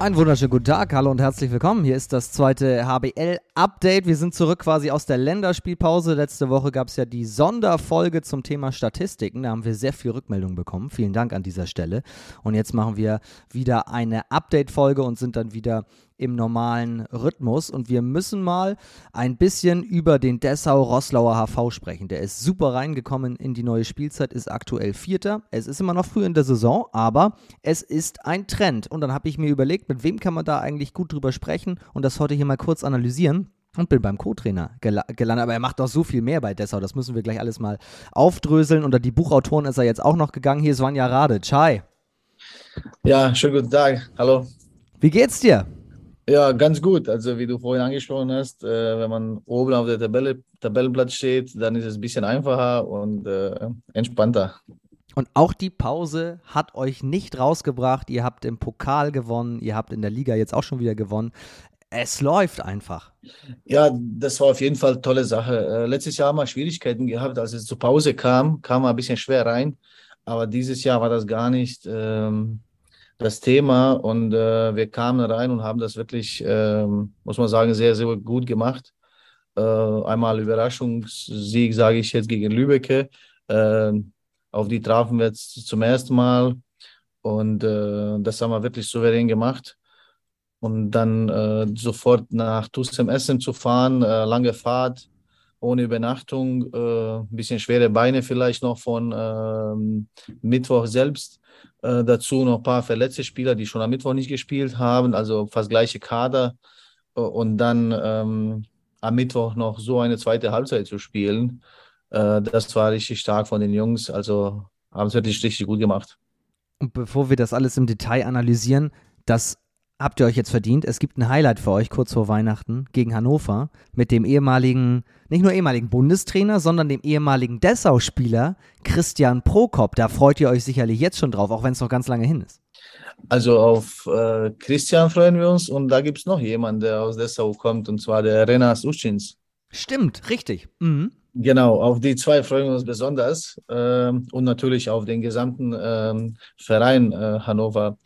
Einen wunderschönen guten Tag, hallo und herzlich willkommen. Hier ist das zweite HBL-Update. Wir sind zurück quasi aus der Länderspielpause. Letzte Woche gab es ja die Sonderfolge zum Thema Statistiken. Da haben wir sehr viel Rückmeldung bekommen. Vielen Dank an dieser Stelle. Und jetzt machen wir wieder eine Update-Folge und sind dann wieder im normalen Rhythmus. Und wir müssen mal ein bisschen über den Dessau-Rosslauer HV sprechen. Der ist super reingekommen in die neue Spielzeit, ist aktuell Vierter. Es ist immer noch früh in der Saison, aber es ist ein Trend. Und dann habe ich mir überlegt, mit wem kann man da eigentlich gut drüber sprechen und das heute hier mal kurz analysieren und bin beim Co-Trainer gel gelandet. Aber er macht doch so viel mehr bei Dessau. Das müssen wir gleich alles mal aufdröseln. Unter die Buchautoren ist er jetzt auch noch gegangen. Hier ist Vanja Rade. Chai. Ja, schönen guten Tag. Hallo. Wie geht's dir? Ja, ganz gut. Also wie du vorhin angesprochen hast, äh, wenn man oben auf der Tabelle, Tabellenplatz steht, dann ist es ein bisschen einfacher und äh, entspannter. Und auch die Pause hat euch nicht rausgebracht. Ihr habt im Pokal gewonnen, ihr habt in der Liga jetzt auch schon wieder gewonnen. Es läuft einfach. Ja, das war auf jeden Fall eine tolle Sache. Äh, letztes Jahr haben wir Schwierigkeiten gehabt, als es zur Pause kam, kam man ein bisschen schwer rein. Aber dieses Jahr war das gar nicht. Ähm, das Thema und äh, wir kamen rein und haben das wirklich, äh, muss man sagen, sehr, sehr gut gemacht. Äh, einmal Überraschungssieg, sage ich jetzt, gegen Lübecke. Ähm, auf die trafen wir jetzt zum ersten Mal und äh, das haben wir wirklich souverän gemacht. Und dann äh, sofort nach Tussem Essen zu fahren, äh, lange Fahrt, ohne Übernachtung, ein bisschen schwere Beine vielleicht noch von ähm, Mittwoch selbst äh, dazu noch ein paar verletzte Spieler, die schon am Mittwoch nicht gespielt haben, also fast gleiche Kader. Äh, und dann ähm, am Mittwoch noch so eine zweite Halbzeit zu spielen, äh, das war richtig stark von den Jungs. Also haben es wirklich richtig gut gemacht. Und bevor wir das alles im Detail analysieren, das habt ihr euch jetzt verdient. Es gibt ein Highlight für euch kurz vor Weihnachten gegen Hannover mit dem ehemaligen, nicht nur ehemaligen Bundestrainer, sondern dem ehemaligen Dessau-Spieler Christian Prokop. Da freut ihr euch sicherlich jetzt schon drauf, auch wenn es noch ganz lange hin ist. Also auf äh, Christian freuen wir uns und da gibt es noch jemanden, der aus Dessau kommt und zwar der Renas Uschins. Stimmt, richtig. Mhm. Genau, auf die zwei freuen wir uns besonders ähm, und natürlich auf den gesamten ähm, Verein äh, Hannover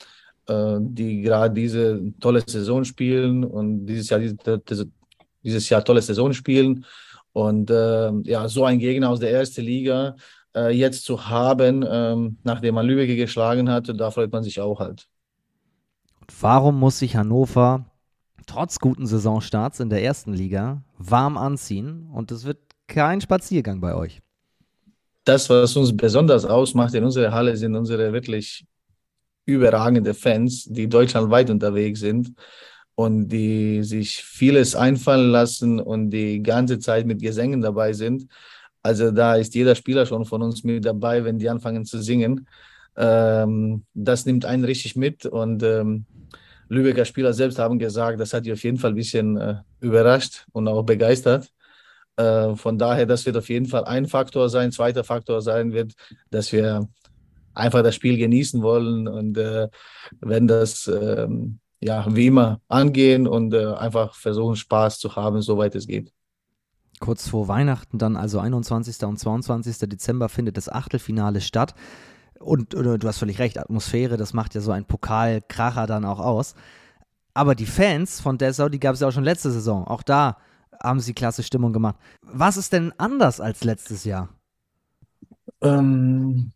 die gerade diese tolle Saison spielen und dieses Jahr diese, dieses Jahr tolle Saison spielen. Und äh, ja, so ein Gegner aus der ersten Liga äh, jetzt zu haben, ähm, nachdem man Lübeck geschlagen hat, da freut man sich auch halt. Und warum muss sich Hannover trotz guten Saisonstarts in der ersten Liga warm anziehen? Und es wird kein Spaziergang bei euch. Das, was uns besonders ausmacht in unserer Halle, sind unsere wirklich überragende Fans, die deutschlandweit unterwegs sind und die sich vieles einfallen lassen und die ganze Zeit mit Gesängen dabei sind. Also da ist jeder Spieler schon von uns mit dabei, wenn die anfangen zu singen. Ähm, das nimmt einen richtig mit und ähm, Lübecker Spieler selbst haben gesagt, das hat die auf jeden Fall ein bisschen äh, überrascht und auch begeistert. Äh, von daher, das wird auf jeden Fall ein Faktor sein. Zweiter Faktor sein wird, dass wir einfach das Spiel genießen wollen und äh, werden das ähm, ja, wie immer angehen und äh, einfach versuchen, Spaß zu haben, soweit es geht. Kurz vor Weihnachten, dann also 21. und 22. Dezember, findet das Achtelfinale statt. Und oder, du hast völlig recht, Atmosphäre, das macht ja so ein Pokalkracher dann auch aus. Aber die Fans von Dessau, die gab es ja auch schon letzte Saison. Auch da haben sie klasse Stimmung gemacht. Was ist denn anders als letztes Jahr? Ähm,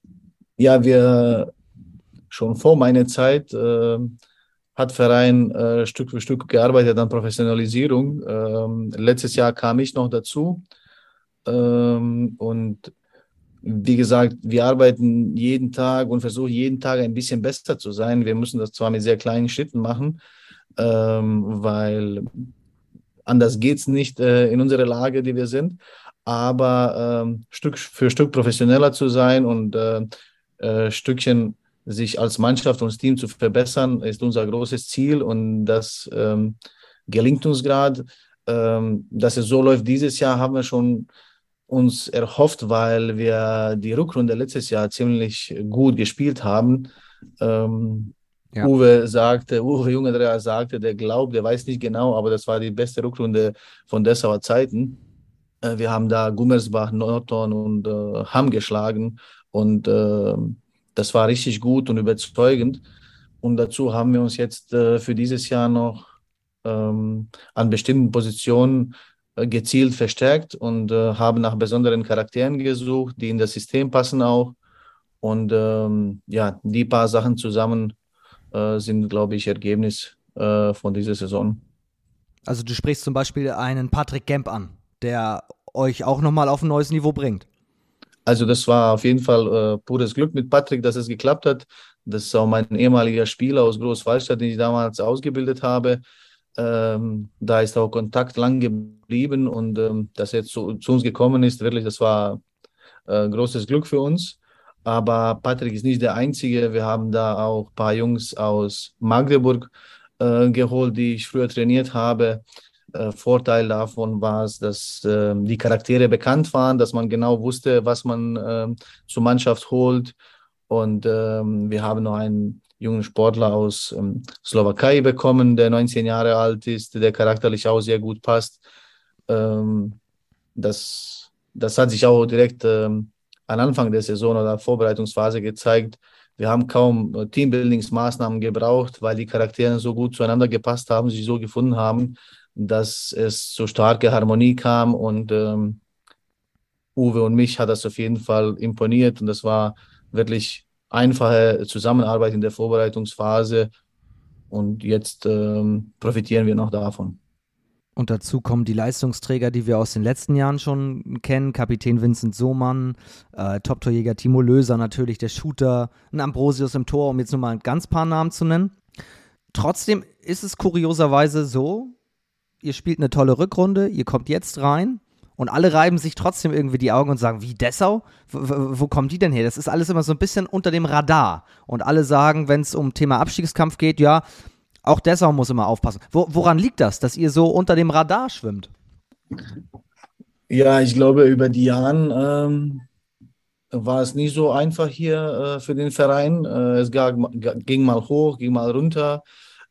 ja, wir schon vor meiner Zeit äh, hat Verein äh, Stück für Stück gearbeitet an Professionalisierung. Ähm, letztes Jahr kam ich noch dazu. Ähm, und wie gesagt, wir arbeiten jeden Tag und versuchen jeden Tag ein bisschen besser zu sein. Wir müssen das zwar mit sehr kleinen Schritten machen, ähm, weil anders geht es nicht äh, in unserer Lage, die wir sind. Aber ähm, Stück für Stück professioneller zu sein und äh, äh, Stückchen sich als Mannschaft und Team zu verbessern, ist unser großes Ziel und das ähm, gelingt uns gerade. Ähm, dass es so läuft dieses Jahr, haben wir schon uns erhofft, weil wir die Rückrunde letztes Jahr ziemlich gut gespielt haben. Ähm, ja. Uwe sagte, Uwe Junge sagte, der glaubt, der weiß nicht genau, aber das war die beste Rückrunde von Dessauer Zeiten. Äh, wir haben da Gummersbach, Nordhorn und äh, Hamm geschlagen und äh, das war richtig gut und überzeugend. Und dazu haben wir uns jetzt äh, für dieses Jahr noch ähm, an bestimmten Positionen äh, gezielt verstärkt und äh, haben nach besonderen Charakteren gesucht, die in das System passen auch. Und ähm, ja, die paar Sachen zusammen äh, sind, glaube ich, Ergebnis äh, von dieser Saison. Also du sprichst zum Beispiel einen Patrick Gemp an, der euch auch nochmal auf ein neues Niveau bringt. Also das war auf jeden Fall äh, pures Glück mit Patrick, dass es geklappt hat. Das ist auch mein ehemaliger Spieler aus Großwallstadt, den ich damals ausgebildet habe. Ähm, da ist auch Kontakt lang geblieben und ähm, dass er zu, zu, uns gekommen ist, wirklich, das war äh, großes Glück für uns. Aber Patrick ist nicht der Einzige. Wir haben da auch ein paar Jungs aus Magdeburg äh, geholt, die ich früher trainiert habe. Äh, Vorteil davon war es, dass äh, die Charaktere bekannt waren, dass man genau wusste, was man äh, zur Mannschaft holt. Und ähm, wir haben noch einen jungen Sportler aus ähm, Slowakei bekommen, der 19 Jahre alt ist, der charakterlich auch sehr gut passt. Ähm, das, das hat sich auch direkt ähm, am Anfang der Saison oder Vorbereitungsphase gezeigt. Wir haben kaum äh, Teambuildingsmaßnahmen gebraucht, weil die Charaktere so gut zueinander gepasst haben, sich so gefunden haben, dass es zu starke Harmonie kam und ähm, Uwe und mich hat das auf jeden Fall imponiert und das war wirklich einfache Zusammenarbeit in der Vorbereitungsphase und jetzt ähm, profitieren wir noch davon. Und dazu kommen die Leistungsträger, die wir aus den letzten Jahren schon kennen. Kapitän Vincent Sohmann, äh, Top-Torjäger Timo Löser natürlich, der Shooter, ein Ambrosius im Tor, um jetzt nur mal ein ganz paar Namen zu nennen. Trotzdem ist es kurioserweise so, ihr spielt eine tolle Rückrunde, ihr kommt jetzt rein und alle reiben sich trotzdem irgendwie die Augen und sagen, wie Dessau? W wo kommen die denn her? Das ist alles immer so ein bisschen unter dem Radar. Und alle sagen, wenn es um Thema Abstiegskampf geht, ja, auch Dessau muss immer aufpassen. Wo, woran liegt das, dass ihr so unter dem Radar schwimmt? Ja, ich glaube, über die Jahre ähm, war es nicht so einfach hier äh, für den Verein. Äh, es ging mal hoch, ging mal runter.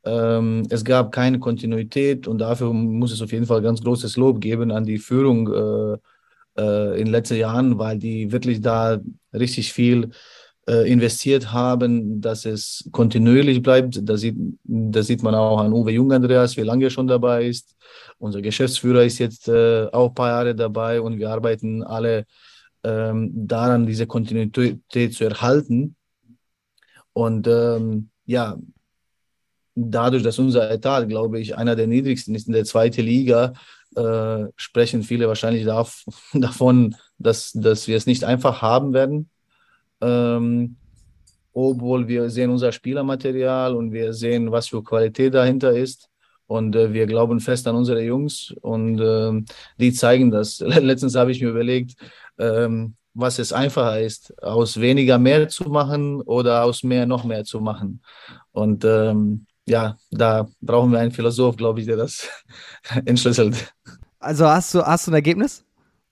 Ähm, es gab keine Kontinuität und dafür muss es auf jeden Fall ganz großes Lob geben an die Führung äh, äh, in den letzten Jahren, weil die wirklich da richtig viel äh, investiert haben, dass es kontinuierlich bleibt. Da sieht, das sieht man auch an Uwe Jung Andreas, wie lange er schon dabei ist. Unser Geschäftsführer ist jetzt äh, auch ein paar Jahre dabei und wir arbeiten alle ähm, daran, diese Kontinuität zu erhalten. Und ähm, ja, dadurch, dass unser Etat, glaube ich, einer der niedrigsten ist in der zweiten Liga, äh, sprechen viele wahrscheinlich darf, davon, dass, dass wir es nicht einfach haben werden. Ähm, obwohl wir sehen unser Spielermaterial und wir sehen, was für Qualität dahinter ist. Und äh, wir glauben fest an unsere Jungs und äh, die zeigen das. Letztens habe ich mir überlegt, ähm, was es einfacher ist, aus weniger mehr zu machen oder aus mehr noch mehr zu machen. Und ähm, ja, da brauchen wir einen Philosoph, glaube ich, der das entschlüsselt. Also hast du, hast du ein Ergebnis?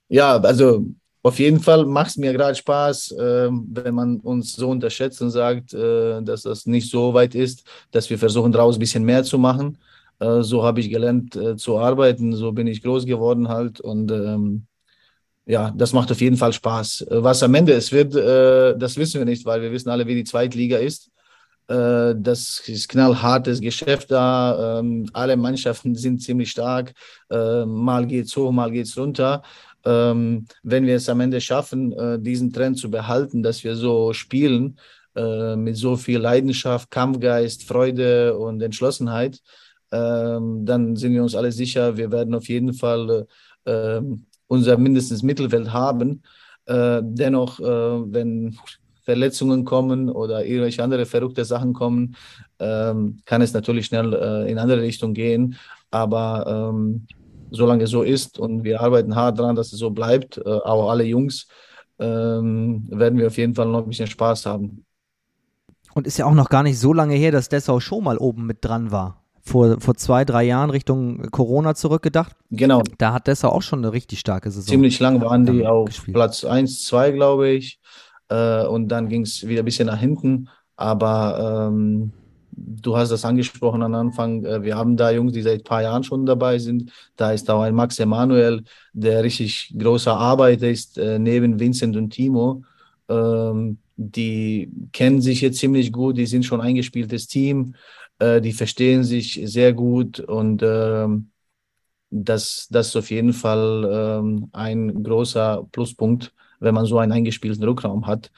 Ja, also auf jeden Fall macht es mir gerade Spaß, äh, wenn man uns so unterschätzt und sagt, äh, dass das nicht so weit ist, dass wir versuchen, daraus ein bisschen mehr zu machen. Äh, so habe ich gelernt äh, zu arbeiten, so bin ich groß geworden halt und ähm, ja, das macht auf jeden Fall Spaß. Was am Ende es wird, äh, das wissen wir nicht, weil wir wissen alle, wie die Zweitliga ist. Äh, das ist knallhartes Geschäft da. Ähm, alle Mannschaften sind ziemlich stark. Äh, mal geht's hoch, mal geht's runter. Ähm, wenn wir es am Ende schaffen, äh, diesen Trend zu behalten, dass wir so spielen, mit so viel Leidenschaft, Kampfgeist, Freude und Entschlossenheit, ähm, dann sind wir uns alle sicher, wir werden auf jeden Fall unser mindestens Mittelfeld haben. dennoch, wenn Verletzungen kommen oder irgendwelche andere verrückte Sachen kommen, ähm, kann es natürlich schnell äh, in andere Richtung gehen. Aber ähm, solange es so ist und wir arbeiten hart daran, dass es so bleibt, äh, auch alle Jungs, ähm, werden wir auf jeden Fall noch ein bisschen Spaß haben. Und ist ja auch noch gar nicht so lange her, dass Dessau schon mal oben mit dran war. Vor, vor zwei, drei Jahren Richtung Corona zurückgedacht. Genau. Da hat Dessau auch schon eine richtig starke Saison. Ziemlich lang waren die auf gespielt. Platz 1, 2, glaube ich. Äh, und dann ging es wieder ein bisschen nach hinten. Aber ähm, du hast das angesprochen am Anfang. Äh, wir haben da Jungs, die seit ein paar Jahren schon dabei sind. Da ist auch ein Max Emanuel, der richtig großer Arbeiter ist, äh, neben Vincent und Timo. Ähm, die kennen sich jetzt ziemlich gut, die sind schon ein eingespieltes Team, äh, die verstehen sich sehr gut und ähm, das, das ist auf jeden Fall ähm, ein großer Pluspunkt, wenn man so einen eingespielten Rückraum hat.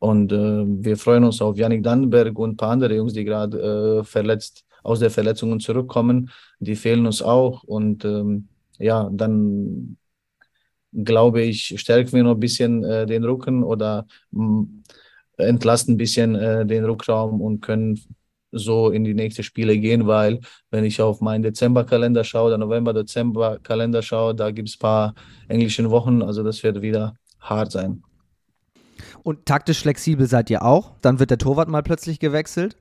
Und äh, wir freuen uns auf Yannick Dannenberg und ein paar andere Jungs, die gerade äh, verletzt aus der Verletzungen zurückkommen. Die fehlen uns auch. Und ähm, ja, dann glaube ich, stärken wir noch ein bisschen äh, den Rücken oder entlasten ein bisschen äh, den Rückraum und können so in die nächsten Spiele gehen, weil wenn ich auf meinen Dezemberkalender schaue, der November-Dezember-Kalender schaue, da gibt es ein paar englische Wochen, also das wird wieder hart sein. Und taktisch flexibel seid ihr auch. Dann wird der Torwart mal plötzlich gewechselt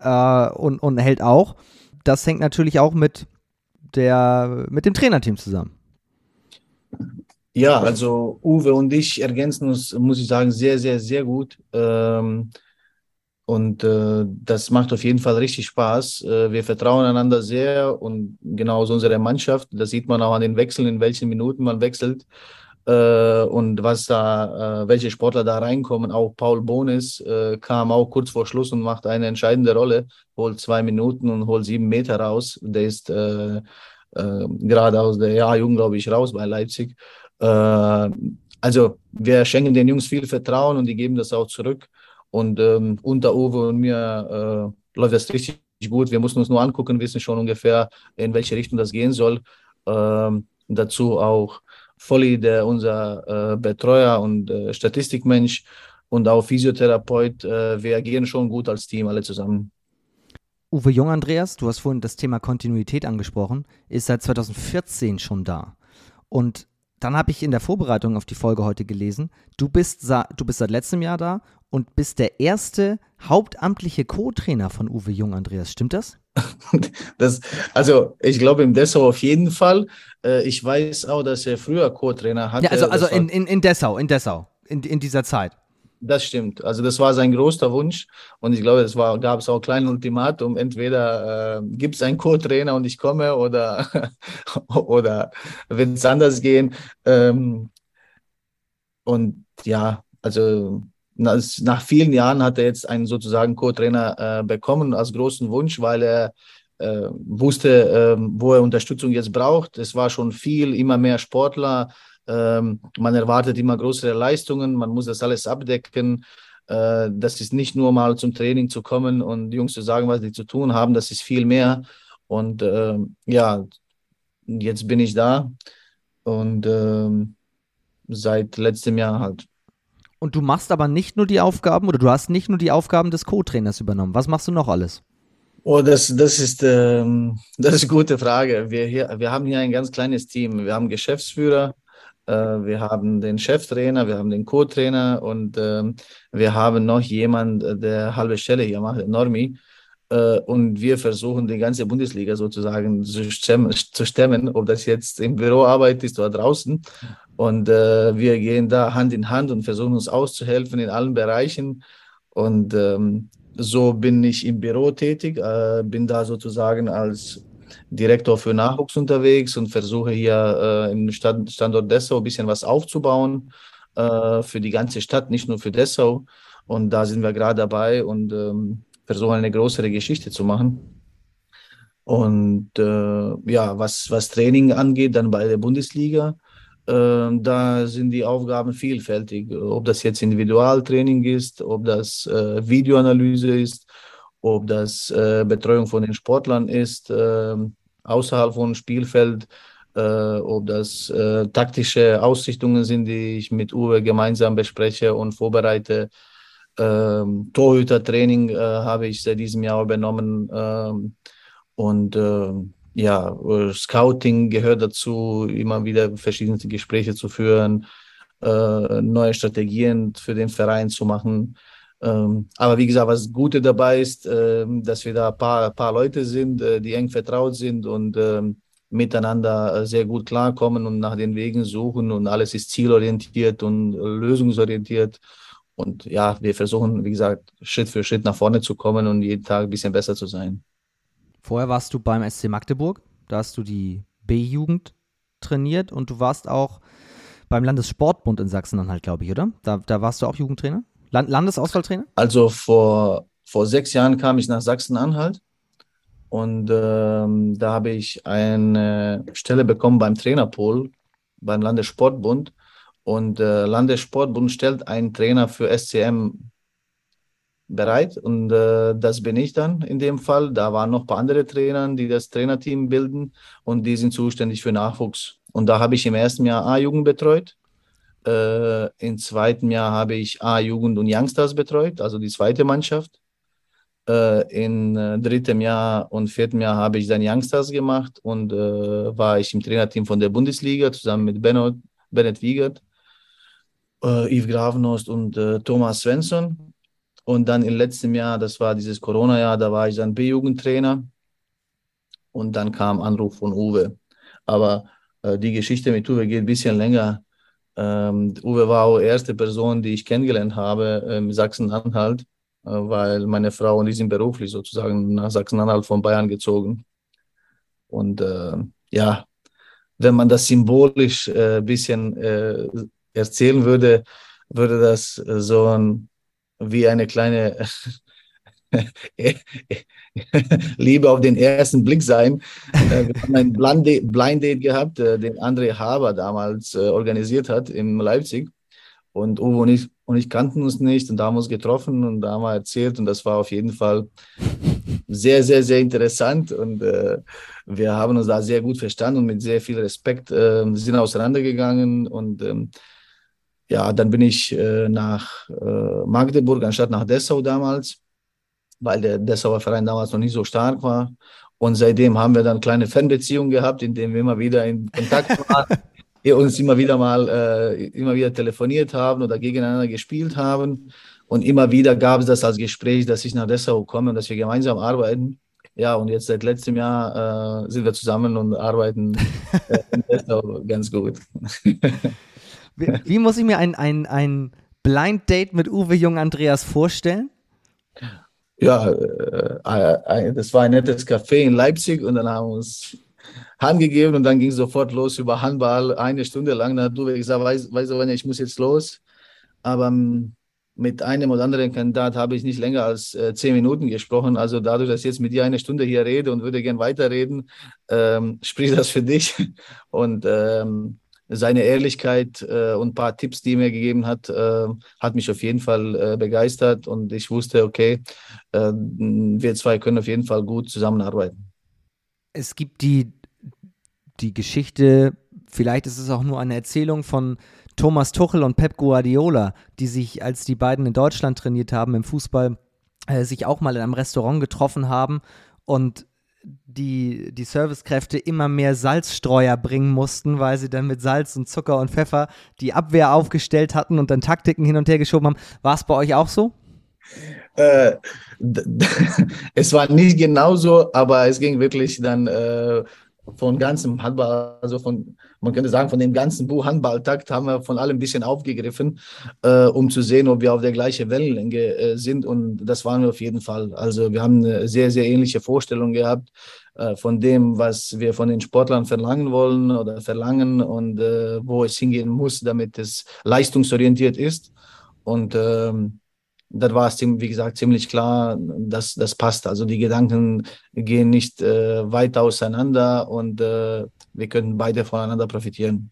äh, und, und hält auch. Das hängt natürlich auch mit, der, mit dem Trainerteam zusammen. Ja, also Uwe und ich ergänzen uns, muss ich sagen, sehr, sehr, sehr gut. Ähm, und äh, das macht auf jeden Fall richtig Spaß. Äh, wir vertrauen einander sehr und genauso unsere Mannschaft. Das sieht man auch an den Wechseln, in welchen Minuten man wechselt und was da, äh, welche Sportler da reinkommen. Auch Paul Bonis äh, kam auch kurz vor Schluss und macht eine entscheidende Rolle, holt zwei Minuten und holt sieben Meter raus. Der ist äh, gerade aus der A-Jugend, glaube ich, raus bei Leipzig. also wir schenken den Jungs viel Vertrauen und die geben das auch zurück. Und ähm, unter Uwe und mir äh, läuft das richtig gut. Wir müssen uns nur angucken, wissen schon ungefähr, in welche Richtung das gehen soll. Ähm, dazu auch Volli, der unser äh, Betreuer und äh, Statistikmensch und auch Physiotherapeut. Äh, wir agieren schon gut als Team, alle zusammen. Uwe Jung, Andreas, du hast vorhin das Thema Kontinuität angesprochen, ist seit 2014 schon da. Und dann habe ich in der Vorbereitung auf die Folge heute gelesen, du bist, du bist seit letztem Jahr da und bist der erste hauptamtliche Co-Trainer von Uwe Jung, Andreas. Stimmt das? das also ich glaube im Dessau auf jeden Fall. Äh, ich weiß auch, dass er früher Co-Trainer hatte. Ja, also, also in, in, in Dessau, in Dessau, in, in dieser Zeit. Das stimmt. Also das war sein größter Wunsch und ich glaube, es war gab es auch ein kleines Ultimatum. Entweder äh, gibt es einen Co-Trainer und ich komme oder oder wird es anders gehen. Ähm, und ja, also nach vielen Jahren hat er jetzt einen sozusagen Co-Trainer äh, bekommen als großen Wunsch, weil er äh, wusste, äh, wo er Unterstützung jetzt braucht. Es war schon viel, immer mehr Sportler. Ähm, man erwartet immer größere Leistungen. Man muss das alles abdecken. Äh, das ist nicht nur mal zum Training zu kommen und die Jungs zu sagen, was sie zu tun haben. Das ist viel mehr. Und ähm, ja, jetzt bin ich da und ähm, seit letztem Jahr halt. Und du machst aber nicht nur die Aufgaben oder du hast nicht nur die Aufgaben des Co-Trainers übernommen. Was machst du noch alles? Oh, das, das, ist, ähm, das ist eine gute Frage. Wir, hier, wir haben hier ein ganz kleines Team. Wir haben Geschäftsführer, äh, wir haben den Cheftrainer, wir haben den Co-Trainer und ähm, wir haben noch jemanden, der halbe Stelle hier macht, Normi. Äh, und wir versuchen die ganze Bundesliga sozusagen zu stemmen, zu stemmen, ob das jetzt im Büroarbeit ist oder draußen. Und äh, wir gehen da Hand in Hand und versuchen uns auszuhelfen in allen Bereichen. Und ähm, so bin ich im Büro tätig, äh, bin da sozusagen als Direktor für Nachwuchs unterwegs und versuche hier äh, im Stand, Standort Dessau ein bisschen was aufzubauen äh, für die ganze Stadt, nicht nur für Dessau. Und da sind wir gerade dabei und ähm, versuchen eine größere Geschichte zu machen. Und äh, ja, was, was Training angeht, dann bei der Bundesliga, da sind die Aufgaben vielfältig, ob das jetzt Individualtraining ist, ob das äh, Videoanalyse ist, ob das äh, Betreuung von den Sportlern ist, äh, außerhalb von Spielfeld, äh, ob das taktische Ausrichtungen sind, die ich mit Uwe gemeinsam bespreche und vorbereite. Ähm, Torhütertraining habe ich seit diesem Jahr übernommen ähm, und ähm, ja, äh, Scouting gehört dazu, immer wieder verschiedene Gespräche zu führen, äh, neue Strategien für den Verein zu machen. Ähm, aber wie gesagt, was Gute dabei ist, äh, dass wir da ein paar, paar Leute sind, äh, die eng vertraut sind und ähm, miteinander äh, sehr gut klarkommen und nach den Wegen suchen und alles ist zielorientiert und lösungsorientiert. Und ja, wir versuchen, wie gesagt, Schritt für Schritt nach vorne zu kommen und jeden Tag ein bisschen besser zu sein. Vorher warst du beim SC Magdeburg, da hast du die B-Jugend trainiert und du warst auch beim Landessportbund in Sachsen-Anhalt, glaube ich, oder? Da, da warst du auch Jugendtrainer? Land Landesauswahltrainer? Also vor, vor sechs Jahren kam ich nach Sachsen-Anhalt und ähm, da habe ich eine Stelle bekommen beim Trainerpool, beim Landessportbund. Und äh, Landessportbund stellt einen Trainer für SCM bereit und äh, das bin ich dann in dem Fall. Da waren noch ein paar andere Trainer, die das Trainerteam bilden und die sind zuständig für Nachwuchs. Und da habe ich im ersten Jahr A-Jugend betreut. Äh, Im zweiten Jahr habe ich A-Jugend und Youngsters betreut, also die zweite Mannschaft. Äh, in äh, drittem Jahr und viertem Jahr habe ich dann Youngsters gemacht und äh, war ich im Trainerteam von der Bundesliga zusammen mit Benno, Bennett Wiegert, äh, Yves Gravenost und äh, Thomas Svensson. Und dann im letzten Jahr, das war dieses Corona-Jahr, da war ich dann B-Jugendtrainer. Und dann kam Anruf von Uwe. Aber äh, die Geschichte mit Uwe geht ein bisschen länger. Ähm, Uwe war auch erste Person, die ich kennengelernt habe in Sachsen-Anhalt. Äh, weil meine Frau und ich sind beruflich sozusagen nach Sachsen-Anhalt von Bayern gezogen. Und äh, ja, wenn man das symbolisch ein äh, bisschen äh, erzählen würde, würde das so ein, wie eine kleine Liebe auf den ersten Blick sein. Äh, wir haben ein Blind Date, gehabt, den André Haber damals organisiert hat in Leipzig. Und Uwe und ich, und ich kannten uns nicht und haben uns getroffen und da haben wir erzählt und das war auf jeden Fall sehr, sehr, sehr interessant und äh, wir haben uns da sehr gut verstanden und mit sehr viel Respekt äh, sind auseinandergegangen und ähm, ja, dann bin ich äh, nach äh, Magdeburg anstatt nach Dessau damals, weil der Dessauer Verein damals noch nicht so stark war und seitdem haben wir dann kleine Fernbeziehungen gehabt, in denen wir immer wieder in Kontakt waren wir uns immer wieder mal äh, immer wieder telefoniert haben oder gegeneinander gespielt haben. Und immer wieder gab es das als Gespräch, dass ich nach Dessau komme und dass wir gemeinsam arbeiten. Ja, und jetzt seit letztem Jahr äh, sind wir zusammen und arbeiten äh, in Dessau ganz gut. wie, wie, muss ich mir ein, ein, ein Blind Date mit Uwe Jung Andreas vorstellen? Ja, äh, das war ein nettes Café in Leipzig und dann haben wir uns Hand gegeben und dann ging es sofort los über Handball, eine Stunde lang. Dann hat du gesagt, weißt, weißt du, ich muss jetzt los. Aber ähm, mit einem oder anderen Kandidat habe ich nicht länger als äh, zehn Minuten gesprochen. Also dadurch, dass ich jetzt mit dir eine Stunde hier rede und würde gern weiterreden, ähm, spricht das für dich. Und ähm, seine Ehrlichkeit äh, und ein paar Tipps, die er mir gegeben hat, äh, hat mich auf jeden Fall äh, begeistert. Und ich wusste, okay, äh, wir zwei können auf jeden Fall gut zusammenarbeiten. Es gibt die die Geschichte, vielleicht ist es auch nur eine Erzählung von Thomas Tuchel und Pep Guardiola, die sich, als die beiden in Deutschland trainiert haben im Fußball, äh, sich auch mal in einem Restaurant getroffen haben und die, die Servicekräfte immer mehr Salzstreuer bringen mussten, weil sie dann mit Salz und Zucker und Pfeffer die Abwehr aufgestellt hatten und dann Taktiken hin und her geschoben haben. War es bei euch auch so? Äh, es war nicht genauso, aber es ging wirklich dann äh, von ganzem Handball, also von, man könnte sagen, von dem ganzen Buch Handballtakt haben wir von allem ein bisschen aufgegriffen, äh, um zu sehen, ob wir auf der gleichen Wellenlänge äh, sind. Und das waren wir auf jeden Fall. Also wir haben eine sehr, sehr ähnliche Vorstellung gehabt äh, von dem, was wir von den Sportlern verlangen wollen oder verlangen und äh, wo es hingehen muss, damit es leistungsorientiert ist. Und ähm, das war es, wie gesagt, ziemlich klar, dass das passt. Also die Gedanken gehen nicht äh, weit auseinander und äh, wir können beide voneinander profitieren.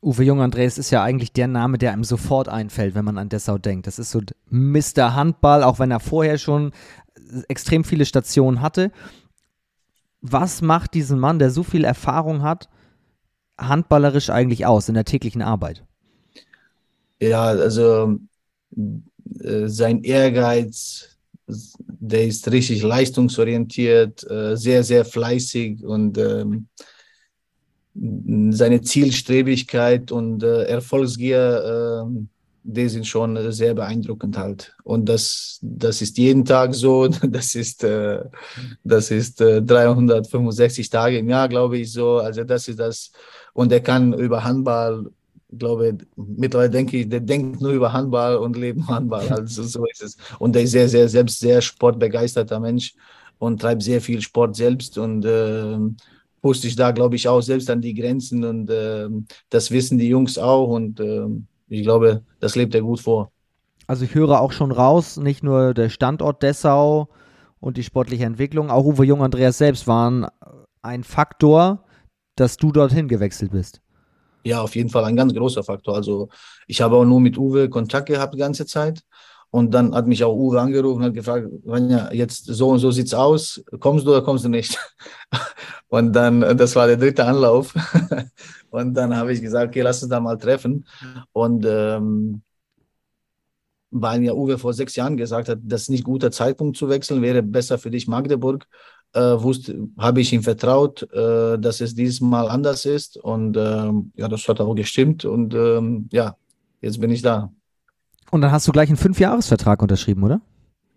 Uwe Jung Andres ist ja eigentlich der Name, der einem sofort einfällt, wenn man an Dessau denkt. Das ist so Mr. Handball, auch wenn er vorher schon extrem viele Stationen hatte. Was macht diesen Mann, der so viel Erfahrung hat, handballerisch eigentlich aus in der täglichen Arbeit? Ja, also äh, sein Ehrgeiz, der ist richtig leistungsorientiert, äh, sehr, sehr fleißig und ähm, seine Zielstrebigkeit und äh, Erfolgsgier, äh, die sind schon sehr beeindruckend halt. Und das, das ist jeden Tag so, das ist, das ist äh, 365 Tage im Jahr, glaube ich, so. Also das ist das. Und er kann über Handball glaube, mittlerweile denke ich, der denkt nur über Handball und lebt Handball. Also so ist es. Und der ist sehr, sehr selbst sehr sportbegeisterter Mensch und treibt sehr viel Sport selbst und äh, pusht sich da, glaube ich, auch selbst an die Grenzen. Und äh, das wissen die Jungs auch. Und äh, ich glaube, das lebt er gut vor. Also ich höre auch schon raus, nicht nur der Standort Dessau und die sportliche Entwicklung, auch Uwe Jung Andreas selbst waren ein Faktor, dass du dorthin gewechselt bist. Ja, auf jeden Fall ein ganz großer Faktor. Also ich habe auch nur mit Uwe Kontakt gehabt die ganze Zeit. Und dann hat mich auch Uwe angerufen und hat gefragt, Vanja, jetzt so und so sieht's aus, kommst du oder kommst du nicht? Und dann, das war der dritte Anlauf. Und dann habe ich gesagt, okay, lass uns da mal treffen. Und ähm, weil mir Uwe vor sechs Jahren gesagt hat, das ist nicht guter Zeitpunkt zu wechseln, wäre besser für dich Magdeburg, äh, wusste, habe ich ihm vertraut, äh, dass es dieses Mal anders ist. Und äh, ja, das hat auch gestimmt. Und ähm, ja, jetzt bin ich da. Und dann hast du gleich einen Fünfjahresvertrag unterschrieben, oder?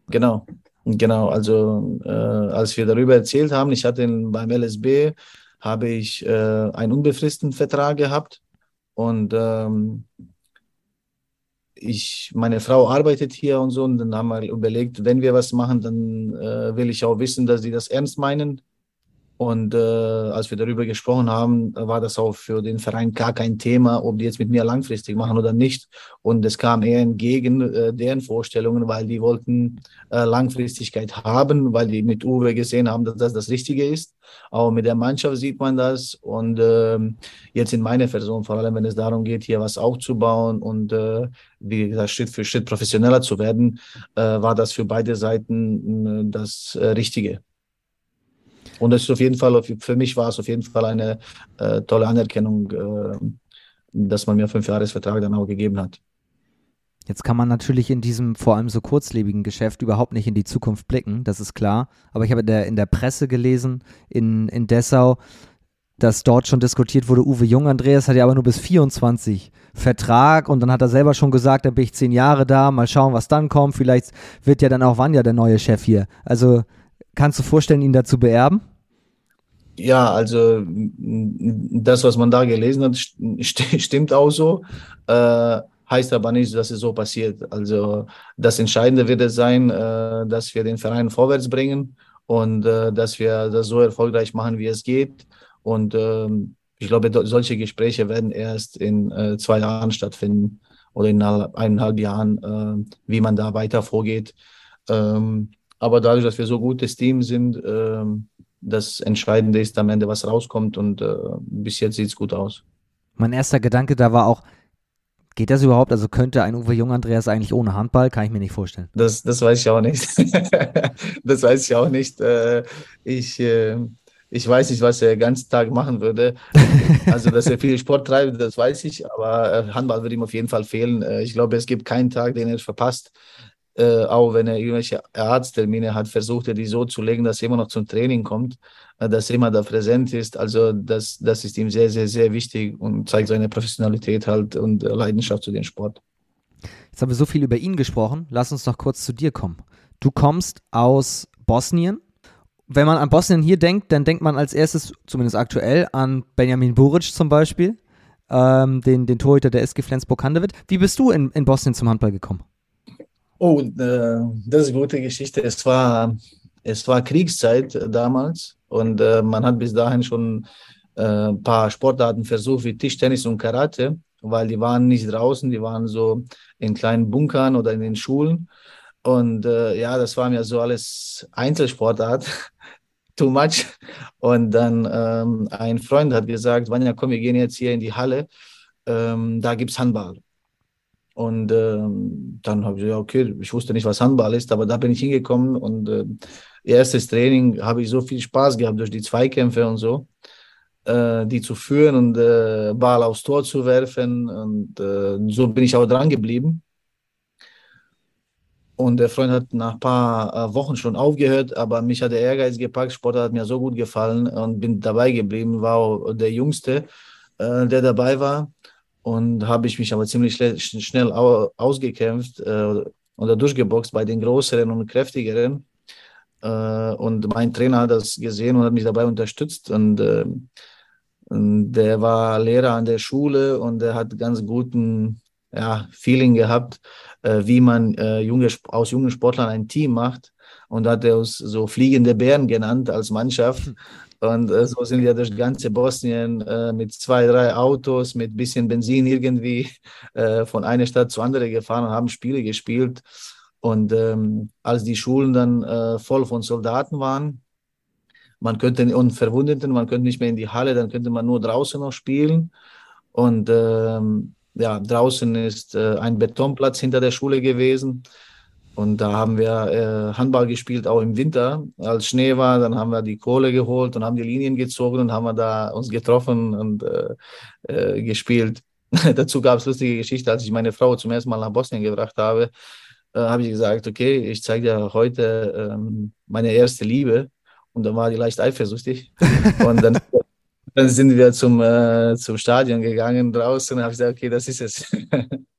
Genau, genau. Also äh, als wir darüber erzählt haben, ich hatte beim LSB habe ich äh, einen unbefristeten Vertrag gehabt und ähm, ich, meine Frau arbeitet hier und so und dann haben wir überlegt, wenn wir was machen, dann äh, will ich auch wissen, dass sie das ernst meinen und äh, als wir darüber gesprochen haben, war das auch für den Verein gar kein Thema, ob die jetzt mit mir langfristig machen oder nicht. Und es kam eher entgegen äh, deren Vorstellungen, weil die wollten äh, Langfristigkeit haben, weil die mit Uwe gesehen haben, dass das das Richtige ist. Auch mit der Mannschaft sieht man das. Und äh, jetzt in meiner Person, vor allem wenn es darum geht, hier was aufzubauen und äh, wie gesagt, Schritt für Schritt professioneller zu werden, äh, war das für beide Seiten äh, das äh, Richtige. Und das ist auf jeden Fall, für mich war es auf jeden Fall eine äh, tolle Anerkennung, äh, dass man mir fünf Jahresvertrag dann auch gegeben hat. Jetzt kann man natürlich in diesem vor allem so kurzlebigen Geschäft überhaupt nicht in die Zukunft blicken, das ist klar. Aber ich habe in der, in der Presse gelesen, in, in Dessau, dass dort schon diskutiert wurde, Uwe Jung, Andreas hat ja aber nur bis 24 Vertrag und dann hat er selber schon gesagt, dann bin ich zehn Jahre da, mal schauen, was dann kommt. Vielleicht wird ja dann auch Vanja der neue Chef hier. Also Kannst du vorstellen, ihn dazu beerben? Ja, also das, was man da gelesen hat, st stimmt auch so. Äh, heißt aber nicht, dass es so passiert. Also das Entscheidende wird es sein, äh, dass wir den Verein vorwärts bringen und äh, dass wir das so erfolgreich machen, wie es geht. Und ähm, ich glaube, solche Gespräche werden erst in äh, zwei Jahren stattfinden oder in eineinhalb Jahren, äh, wie man da weiter vorgeht. Ähm, aber dadurch, dass wir so gutes Team sind, äh, das Entscheidende ist am Ende, was rauskommt und äh, bis jetzt sieht es gut aus. Mein erster Gedanke da war auch, geht das überhaupt? Also könnte ein Uwe Jung Andreas eigentlich ohne Handball? Kann ich mir nicht vorstellen. Das, das weiß ich auch nicht. das weiß ich auch nicht. Äh, ich, äh, ich weiß nicht, was er den ganzen Tag machen würde. Also, dass er viel Sport treibt, das weiß ich, aber Handball würde ihm auf jeden Fall fehlen. Ich glaube, es gibt keinen Tag, den er verpasst äh, auch wenn er irgendwelche Arzttermine hat, versucht er die so zu legen, dass er immer noch zum Training kommt, äh, dass er immer da präsent ist. Also das, das ist ihm sehr, sehr, sehr wichtig und zeigt seine Professionalität halt und äh, Leidenschaft zu dem Sport. Jetzt haben wir so viel über ihn gesprochen. Lass uns noch kurz zu dir kommen. Du kommst aus Bosnien. Wenn man an Bosnien hier denkt, dann denkt man als erstes, zumindest aktuell, an Benjamin Buric zum Beispiel, ähm, den, den Torhüter der SG Flensburg-Handewitt. Wie bist du in, in Bosnien zum Handball gekommen? Oh, äh, das ist eine gute Geschichte. Es war, es war Kriegszeit damals und äh, man hat bis dahin schon äh, ein paar Sportarten versucht, wie Tischtennis und Karate, weil die waren nicht draußen, die waren so in kleinen Bunkern oder in den Schulen. Und äh, ja, das war mir so alles Einzelsportart, too much. Und dann ähm, ein Freund hat gesagt, Vanja, komm, wir gehen jetzt hier in die Halle, ähm, da gibt es Handball. Und ähm, dann habe ich gesagt, okay, ich wusste nicht, was Handball ist, aber da bin ich hingekommen und äh, erstes Training habe ich so viel Spaß gehabt durch die Zweikämpfe und so, äh, die zu führen und äh, Ball aufs Tor zu werfen. Und äh, so bin ich auch dran geblieben. Und der Freund hat nach ein paar äh, Wochen schon aufgehört, aber mich hat der Ehrgeiz gepackt. Sport hat mir so gut gefallen und bin dabei geblieben, war auch der Jüngste, äh, der dabei war und habe ich mich aber ziemlich schnell ausgekämpft äh, oder durchgeboxt bei den größeren und kräftigeren. Äh, und mein Trainer hat das gesehen und hat mich dabei unterstützt. Und, äh, und der war Lehrer an der Schule und der hat ganz guten ja, Feeling gehabt, äh, wie man äh, junge, aus jungen Sportlern ein Team macht und hat er uns so fliegende Bären genannt als Mannschaft. Und äh, so sind wir durch ganze Bosnien äh, mit zwei, drei Autos, mit bisschen Benzin irgendwie äh, von einer Stadt zur anderen gefahren und haben Spiele gespielt. Und ähm, als die Schulen dann äh, voll von Soldaten waren, man könnte und Verwundeten, man könnte nicht mehr in die Halle, dann könnte man nur draußen noch spielen. Und ähm, ja, draußen ist äh, ein Betonplatz hinter der Schule gewesen. Und da haben wir äh, Handball gespielt, auch im Winter. Als Schnee war, dann haben wir die Kohle geholt und haben die Linien gezogen und haben wir da uns getroffen und äh, äh, gespielt. Dazu gab es lustige Geschichte, als ich meine Frau zum ersten Mal nach Bosnien gebracht habe, äh, habe ich gesagt, okay, ich zeige dir heute ähm, meine erste Liebe. Und dann war die leicht eifersüchtig. und dann, dann sind wir zum, äh, zum Stadion gegangen draußen und habe gesagt, okay, das ist es.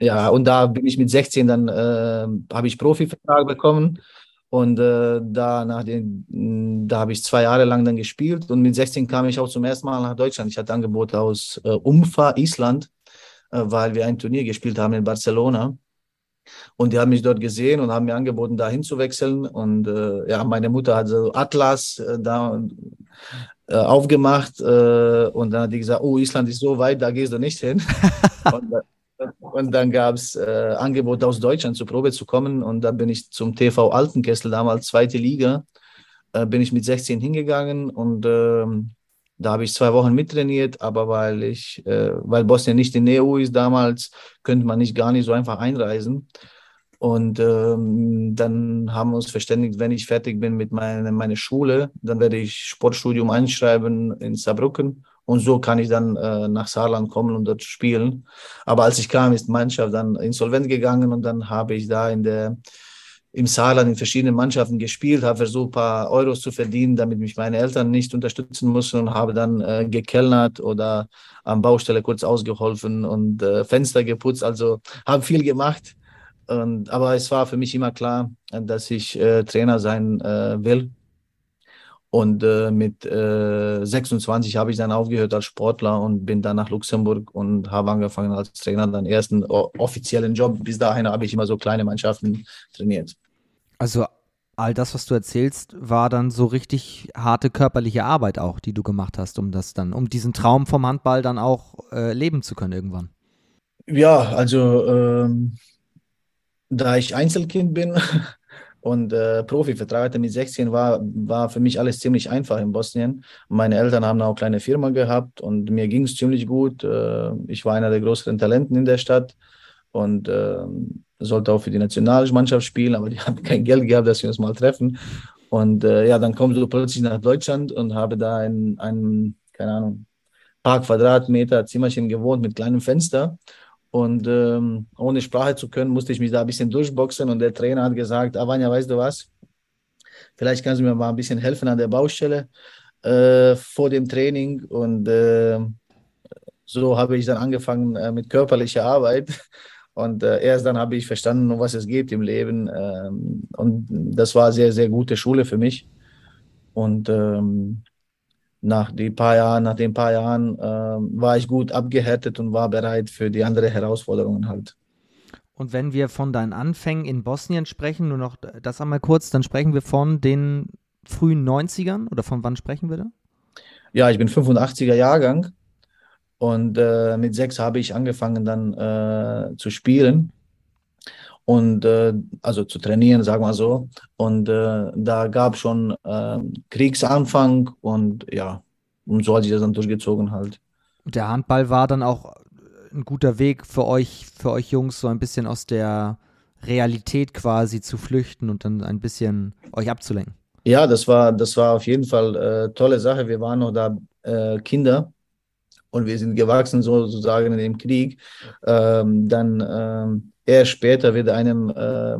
Ja, und da bin ich mit 16 dann, äh, habe ich Profivertrag bekommen. Und äh, da, nach den, da habe ich zwei Jahre lang dann gespielt. Und mit 16 kam ich auch zum ersten Mal nach Deutschland. Ich hatte Angebote aus äh, Umfa, Island, äh, weil wir ein Turnier gespielt haben in Barcelona. Und die haben mich dort gesehen und haben mir angeboten, da hinzuwechseln. Und äh, ja, meine Mutter hat so Atlas äh, da äh, aufgemacht äh, und dann hat die gesagt, oh, Island ist so weit, da gehst du nicht hin. und, und dann gab es äh, Angebot aus Deutschland zur Probe zu kommen. Und dann bin ich zum TV Altenkessel, damals zweite Liga, äh, bin ich mit 16 hingegangen. Und äh, da habe ich zwei Wochen mittrainiert, aber weil ich, äh, weil Bosnien nicht in der EU ist damals, könnte man nicht gar nicht so einfach einreisen. Und ähm, dann haben wir uns verständigt, wenn ich fertig bin mit meiner meine Schule, dann werde ich Sportstudium einschreiben in Saarbrücken und so kann ich dann äh, nach Saarland kommen und dort spielen. Aber als ich kam, ist die Mannschaft dann insolvent gegangen und dann habe ich da in der, im Saarland in verschiedenen Mannschaften gespielt, habe versucht, ein paar Euros zu verdienen, damit mich meine Eltern nicht unterstützen mussten und habe dann äh, gekellnert oder am Baustelle kurz ausgeholfen und äh, Fenster geputzt. Also habe viel gemacht. Und, aber es war für mich immer klar, dass ich äh, Trainer sein äh, will und äh, mit äh, 26 habe ich dann aufgehört als Sportler und bin dann nach Luxemburg und habe angefangen als Trainer, dann ersten offiziellen Job. Bis dahin habe ich immer so kleine Mannschaften trainiert. Also all das, was du erzählst, war dann so richtig harte körperliche Arbeit auch, die du gemacht hast, um das dann, um diesen Traum vom Handball dann auch äh, leben zu können irgendwann. Ja, also ähm, da ich Einzelkind bin, und äh, Profivertrag hatte mit 16 war, war für mich alles ziemlich einfach in Bosnien. Meine Eltern haben auch eine kleine Firma gehabt und mir ging es ziemlich gut. Äh, ich war einer der größeren Talenten in der Stadt und äh, sollte auch für die Nationalmannschaft spielen, aber die haben kein Geld gehabt, dass wir uns mal treffen. Und äh, ja, dann kommst du plötzlich nach Deutschland und habe da ein, ein keine Ahnung, paar Quadratmeter Zimmerchen gewohnt mit kleinem Fenster und ähm, ohne Sprache zu können, musste ich mich da ein bisschen durchboxen. Und der Trainer hat gesagt, Avanja, weißt du was? Vielleicht kannst du mir mal ein bisschen helfen an der Baustelle äh, vor dem Training. Und äh, so habe ich dann angefangen äh, mit körperlicher Arbeit. Und äh, erst dann habe ich verstanden, um was es geht im Leben. Ähm, und das war sehr, sehr gute Schule für mich. Und ähm, nach den paar Jahren, nach den paar Jahren äh, war ich gut abgehärtet und war bereit für die anderen Herausforderungen halt. Und wenn wir von deinen Anfängen in Bosnien sprechen, nur noch das einmal kurz, dann sprechen wir von den frühen 90ern oder von wann sprechen wir da? Ja, ich bin 85er Jahrgang und äh, mit sechs habe ich angefangen dann äh, zu spielen und äh, also zu trainieren, sagen wir so. Und äh, da gab es schon äh, Kriegsanfang und ja, und so hat sich das dann durchgezogen halt. Der Handball war dann auch ein guter Weg für euch, für euch Jungs, so ein bisschen aus der Realität quasi zu flüchten und dann ein bisschen euch abzulenken. Ja, das war, das war auf jeden Fall äh, tolle Sache. Wir waren noch da äh, Kinder und wir sind gewachsen sozusagen in dem Krieg. Ähm, dann ähm, erst später wird einem äh,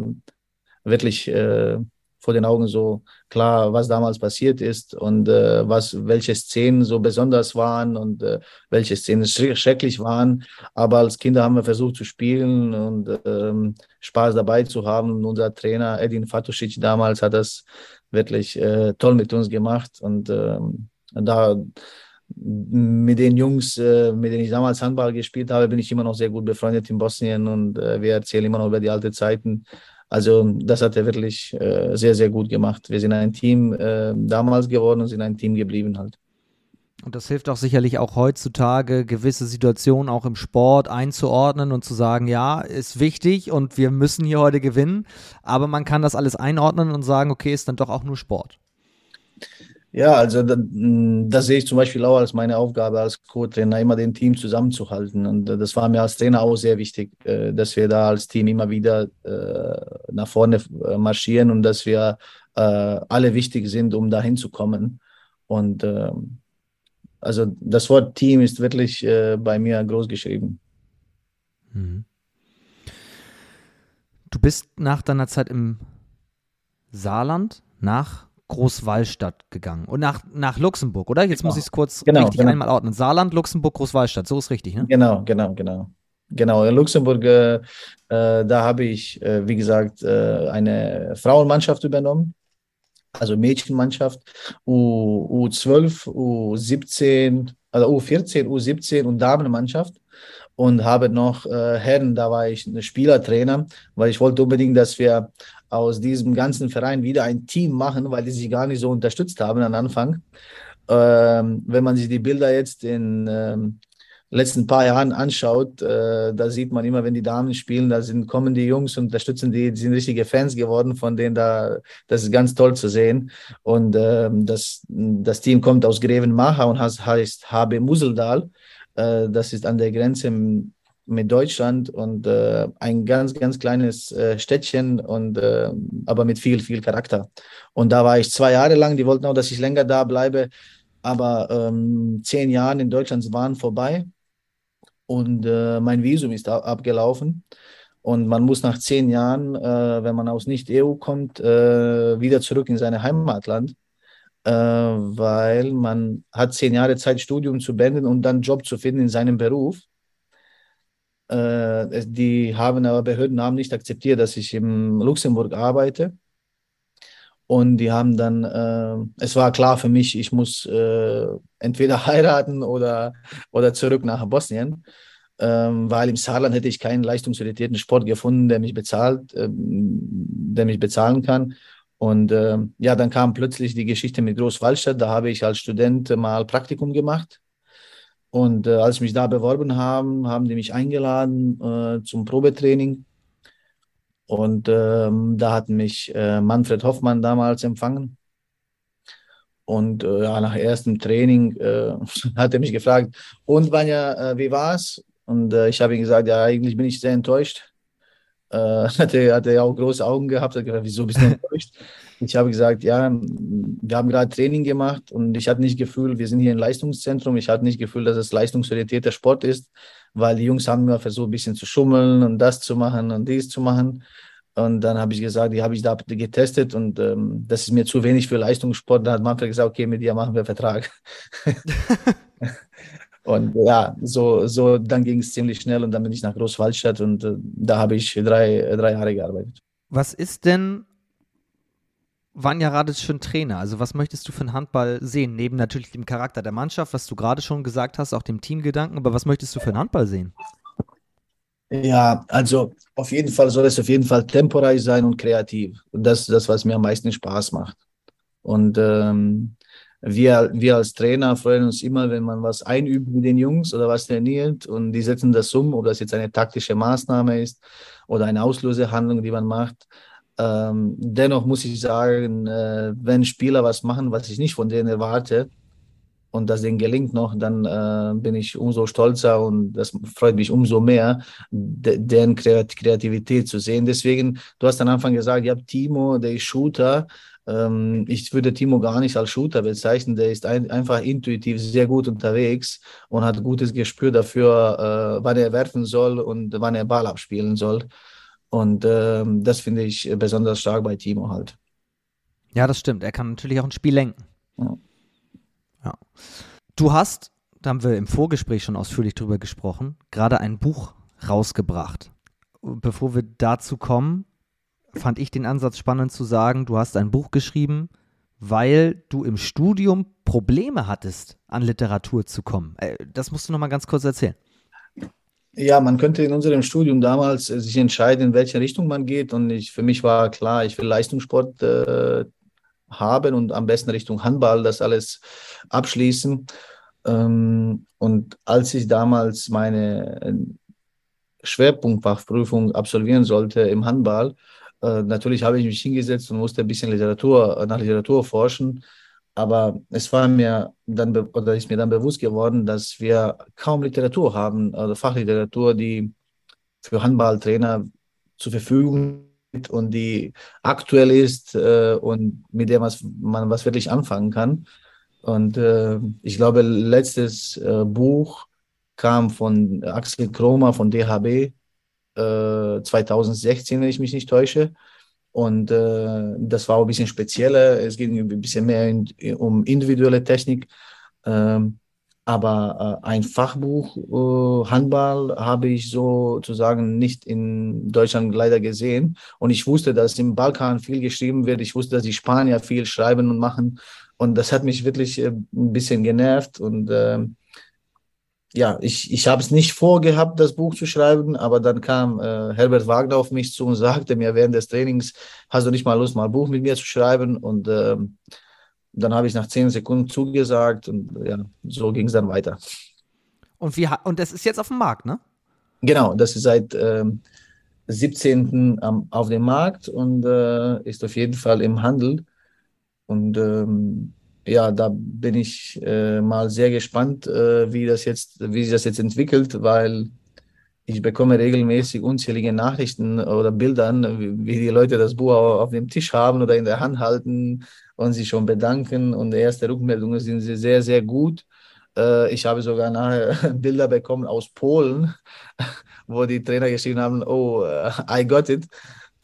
wirklich äh, vor den Augen so klar, was damals passiert ist und äh, was, welche Szenen so besonders waren und äh, welche Szenen schrecklich waren. Aber als Kinder haben wir versucht zu spielen und ähm, Spaß dabei zu haben. Unser Trainer Edin Fatusic damals hat das wirklich äh, toll mit uns gemacht und ähm, da mit den Jungs, äh, mit denen ich damals Handball gespielt habe, bin ich immer noch sehr gut befreundet in Bosnien und äh, wir erzählen immer noch über die alten Zeiten. Also das hat er wirklich äh, sehr, sehr gut gemacht. Wir sind ein Team damals geworden und sind ein Team geblieben halt. Und das hilft auch sicherlich auch heutzutage, gewisse Situationen auch im Sport einzuordnen und zu sagen, ja, ist wichtig und wir müssen hier heute gewinnen, aber man kann das alles einordnen und sagen, okay, ist dann doch auch nur Sport. Ja, also das, das sehe ich zum Beispiel auch als meine Aufgabe als Co-Trainer, immer den Team zusammenzuhalten. Und das war mir als Trainer auch sehr wichtig, äh, dass wir da als Team immer wieder äh, nach vorne äh, marschieren und dass wir alle wichtig sind, um dahin zu kommen. Und ähm, also das Wort Team ist wirklich bei mir groß geschrieben. Mhm. Du bist nach deiner Zeit im Saarland nach Großwallstadt gegangen. Und nach, nach Luxemburg, oder? Jetzt genau. muss ich es kurz genau, richtig genau. einmal ordnen. Saarland, Luxemburg, Großwallstadt, so ist richtig, ne? Genau, genau, genau. Genau, in Luxemburg, äh, äh, da habe ich, äh, wie gesagt, äh, eine Frauenmannschaft übernommen, also Mädchenmannschaft, U, U12, U17, also U14, U17 und Damenmannschaft und habe noch äh, Herren, da war ich ein Spielertrainer, weil ich wollte unbedingt, dass wir aus diesem ganzen Verein wieder ein Team machen, weil die sich gar nicht so unterstützt haben am Anfang. Ähm, wenn man sich die Bilder jetzt in ähm, letzten paar Jahren anschaut, äh, da sieht man immer, wenn die Damen spielen, da sind, kommen die Jungs und unterstützen die, die sind richtige Fans geworden, von denen da, das ist ganz toll zu sehen. Und ähm, das, das Team kommt aus Grevenmacher und heißt HB Museldal. Äh, das ist an der Grenze mit Deutschland und äh, ein ganz, ganz kleines äh, Städtchen und äh, aber mit viel, viel Charakter. Und da war ich zwei Jahre lang, die wollten auch, dass ich länger da bleibe, aber ähm, zehn Jahre in Deutschland waren vorbei und äh, mein Visum ist abgelaufen. Und man muss nach zehn Jahren, äh, wenn man aus Nicht-EU kommt, äh, wieder zurück in sein Heimatland, weil man hat zehn Jahre Zeit, Studium zu beenden und dann Job zu finden in seinem Beruf. Äh, die haben aber Behörden haben nicht akzeptiert, dass ich in Luxemburg arbeite. Und die haben dann, äh, es war klar für mich, ich muss äh, entweder heiraten oder, oder zurück nach Bosnien, ähm, weil im Saarland hätte ich keinen leistungsorientierten Sport gefunden, der mich bezahlt, ähm, der mich bezahlen kann. Und äh, ja, dann kam plötzlich die Geschichte mit Großwallstadt. Da habe ich als Student mal Praktikum gemacht und äh, als ich mich da beworben haben, haben die mich eingeladen äh, zum Probetraining. Und ähm, da hat mich äh, Manfred Hoffmann damals empfangen. Und äh, ja, nach erstem Training äh, hat er mich gefragt, und Vanja, äh, wie war's? Und ich habe ihm gesagt, ja, eigentlich bin ich sehr enttäuscht. Äh, hat, er, hat er auch große Augen gehabt, hat gesagt, wieso bist du enttäuscht? Ich habe gesagt, ja, wir haben gerade Training gemacht und ich hatte nicht Gefühl, wir sind hier im Leistungszentrum, ich hatte nicht Gefühl, dass es leistungsorientierter Sport ist, weil die Jungs haben mir versucht, ein bisschen zu schummeln und das zu machen und dies zu machen. Und dann habe ich gesagt, die habe ich da getestet und ähm, das ist mir zu wenig für Leistungssport. Dann hat Manfred gesagt, okay, mit dir machen wir Vertrag. und ja, so, so dann ging es ziemlich schnell und dann bin ich nach Großwaldstadt und äh, da habe ich drei, drei Jahre gearbeitet. Was ist denn Vanja Radic schon Trainer? Also was möchtest du für einen Handball sehen? Neben natürlich dem Charakter der Mannschaft, was du gerade schon gesagt hast, auch dem Teamgedanken, aber was möchtest du für einen Handball sehen? Ja, also auf jeden Fall soll es auf jeden Fall temporeich sein und kreativ. Und das ist das, was mir am meisten Spaß macht. Und ähm, wir, wir als Trainer freuen uns immer, wenn man was einübt mit den Jungs oder was trainiert und die setzen das um, ob das jetzt eine taktische Maßnahme ist oder eine Auslösehandlung, die man macht. Ähm, dennoch muss ich sagen, äh, wenn Spieler was machen, was ich nicht von denen erwarte, und das denen gelingt noch, dann äh, bin ich umso stolzer und das freut mich umso mehr, de deren Kreativität zu sehen. Deswegen, du hast am Anfang gesagt, ja, Timo, der ist Shooter. Ähm, ich würde Timo gar nicht als Shooter bezeichnen. Der ist ein, einfach intuitiv sehr gut unterwegs und hat gutes Gespür dafür, äh, wann er werfen soll und wann er Ball abspielen soll. Und ähm, das finde ich besonders stark bei Timo halt. Ja, das stimmt. Er kann natürlich auch ein Spiel lenken. Ja. ja. Du hast, da haben wir im Vorgespräch schon ausführlich drüber gesprochen, gerade ein Buch rausgebracht. Bevor wir dazu kommen, fand ich den Ansatz spannend zu sagen, du hast ein Buch geschrieben, weil du im Studium Probleme hattest, an Literatur zu kommen. Äh, das musst du noch mal ganz kurz erzählen. Ja, man könnte in unserem Studium damals äh, sich entscheiden, in welche Richtung man geht. Und ich, für mich war klar, ich will Leistungssport äh, haben und am besten Richtung Handball das alles abschließen. Ähm, und als ich damals meine äh, Schwerpunktfachprüfung absolvieren sollte im Handball, äh, natürlich habe ich mich hingesetzt und musste ein bisschen Literatur, nach Literatur forschen. Aber es war mir dann oder ist mir dann bewusst geworden, dass wir kaum Literatur haben, also Fachliteratur, die für Handballtrainer zur Verfügung steht und die aktuell ist äh, und mit der was, man was wirklich anfangen kann. Und äh, ich glaube, letztes äh, Buch kam von Axel Kromer von DHB 2016, äh, wenn ich mich nicht täusche. Und äh, das war ein bisschen spezieller. Es ging ein bisschen mehr in, um individuelle Technik. Ähm, aber äh, ein Fachbuch äh, Handball habe ich sozusagen nicht in Deutschland leider gesehen. Und ich wusste, dass im Balkan viel geschrieben wird. Ich wusste, dass die Spanier viel schreiben und machen. Und das hat mich wirklich äh, ein bisschen genervt. Und ähm, ja, ich, ich habe es nicht vorgehabt, das Buch zu schreiben, aber dann kam äh, Herbert Wagner auf mich zu und sagte mir während des Trainings, hast du nicht mal Lust, mal ein Buch mit mir zu schreiben? Und äh, dann habe ich nach zehn Sekunden zugesagt und ja, so ging es dann weiter. Und, wie, und das ist jetzt auf dem Markt, ne? Genau, das ist seit ähm, 17. Am, auf dem Markt und äh, ist auf jeden Fall im Handel. Und ähm, ja, da bin ich äh, mal sehr gespannt, äh, wie das jetzt, wie sich das jetzt entwickelt, weil ich bekomme regelmäßig unzählige Nachrichten oder Bilder, wie, wie die Leute das Buch auf dem Tisch haben oder in der Hand halten und sich schon bedanken. Und die erste Rückmeldungen sind sehr, sehr gut. Äh, ich habe sogar nachher Bilder bekommen aus Polen, wo die Trainer geschrieben haben, oh, uh, I got it.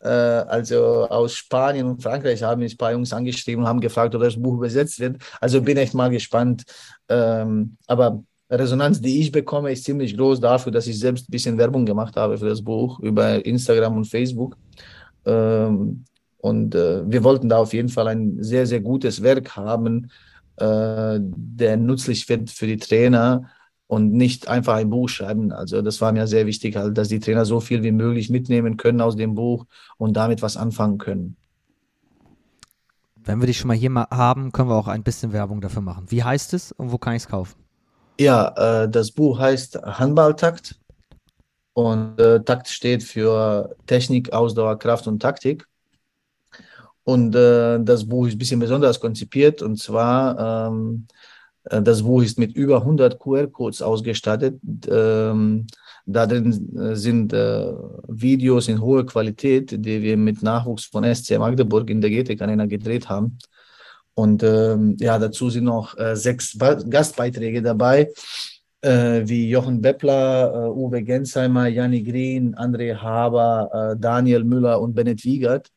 Äh, also aus Spanien und Frankreich haben mich ein paar Jungs angeschrieben und haben gefragt, ob das Buch übersetzt wird. Also bin echt mal gespannt. Ähm, aber Resonanz, die ich bekomme, ist ziemlich groß dafür, dass ich selbst ein bisschen Werbung gemacht habe für das Buch über Instagram und Facebook. Ähm, und äh, wir wollten da auf jeden Fall ein sehr, sehr gutes Werk haben, äh, der nützlich wird für die Trainer und nicht einfach ein Buch schreiben. Also das war mir sehr wichtig, halt, dass die Trainer so viel wie möglich mitnehmen können aus dem Buch und damit was anfangen können. Wenn wir dich schon mal hier mal haben, können wir auch ein bisschen Werbung dafür machen. Wie heißt es und wo kann ich es kaufen? Ja, äh, das Buch heißt Handballtakt und äh, Takt steht für Technik, Ausdauer, Kraft und Taktik. Und äh, das Buch ist ein bisschen besonders konzipiert und zwar ähm, äh, das Buch ist mit über 100 QR-Codes ausgestattet. Ähm, drin äh, sind äh, Videos in hoher Qualität, die wir mit Nachwuchs von SC Magdeburg in der GTK Arena gedreht haben. Und ähm, ja, dazu sind noch äh, sechs ba Gastbeiträge dabei, äh, wie Jochen Beppler, äh, Uwe Gensheimer, Janni Green, André Haber, Daniel Müller und Bennett Wiegert,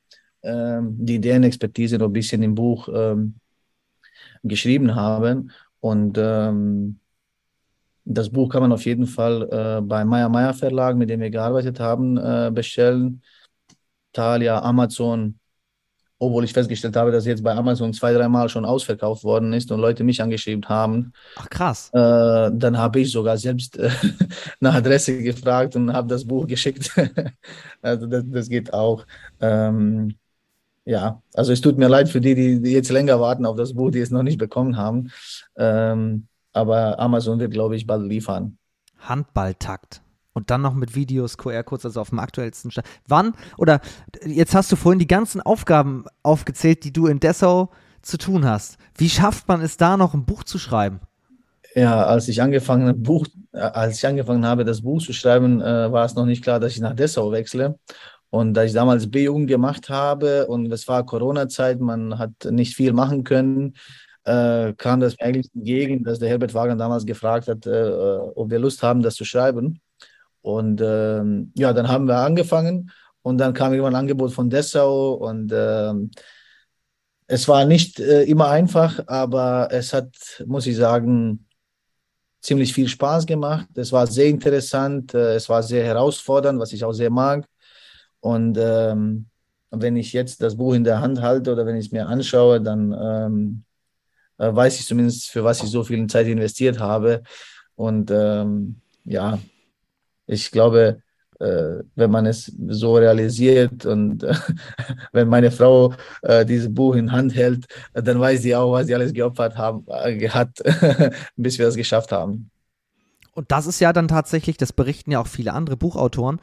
ähm, die deren Expertise noch ein bisschen im Buch ähm, geschrieben haben. Und ähm, das Buch kann man auf jeden Fall äh, bei Meyer Meyer Verlag, mit dem wir gearbeitet haben, äh, bestellen. Thalia, Amazon, obwohl ich festgestellt habe, dass jetzt bei Amazon zwei, dreimal schon ausverkauft worden ist und Leute mich angeschrieben haben. Ach krass. Äh, dann habe ich sogar selbst äh, nach Adresse gefragt und habe das Buch geschickt. also das, das geht auch. Ähm, ja, also es tut mir leid für die, die, jetzt länger warten auf das Buch, die es noch nicht bekommen haben. Ähm, aber Amazon wird, glaube ich, bald liefern. Handballtakt. Und dann noch mit Videos, QR-Codes, also auf dem aktuellsten Stand. Wann, oder jetzt hast du vorhin die ganzen Aufgaben aufgezählt, die du in Dessau zu tun hast. Wie schafft man es da noch, ein Buch zu schreiben? Ja, als ich angefangen, Buch, äh, als ich angefangen habe, das Buch zu schreiben, äh, war es noch nicht klar, dass ich nach Dessau wechsle. Und da ich damals B-Jugend gemacht habe und es war Corona-Zeit, man hat nicht viel machen können, äh, kam das mir eigentlich entgegen, dass der Herbert Wagner damals gefragt hat, äh, ob wir Lust haben, das zu schreiben. Und ähm, ja, dann haben wir angefangen und dann kam irgendwann ein Angebot von Dessau und ähm, es war nicht äh, immer einfach, aber es hat, muss ich sagen, ziemlich viel Spaß gemacht. Es war sehr interessant, äh, es war sehr herausfordernd, was ich auch sehr mag. Und ähm, wenn ich jetzt das Buch in der Hand halte oder wenn ich es mir anschaue, dann ähm, äh, weiß ich zumindest, für was ich so viel Zeit investiert habe. Und ähm, ja, ich glaube, äh, wenn man es so realisiert und äh, wenn meine Frau äh, dieses Buch in Hand hält, dann weiß sie auch, was sie alles geopfert haben, äh, hat, bis wir das geschafft haben. Und das ist ja dann tatsächlich, das berichten ja auch viele andere Buchautoren,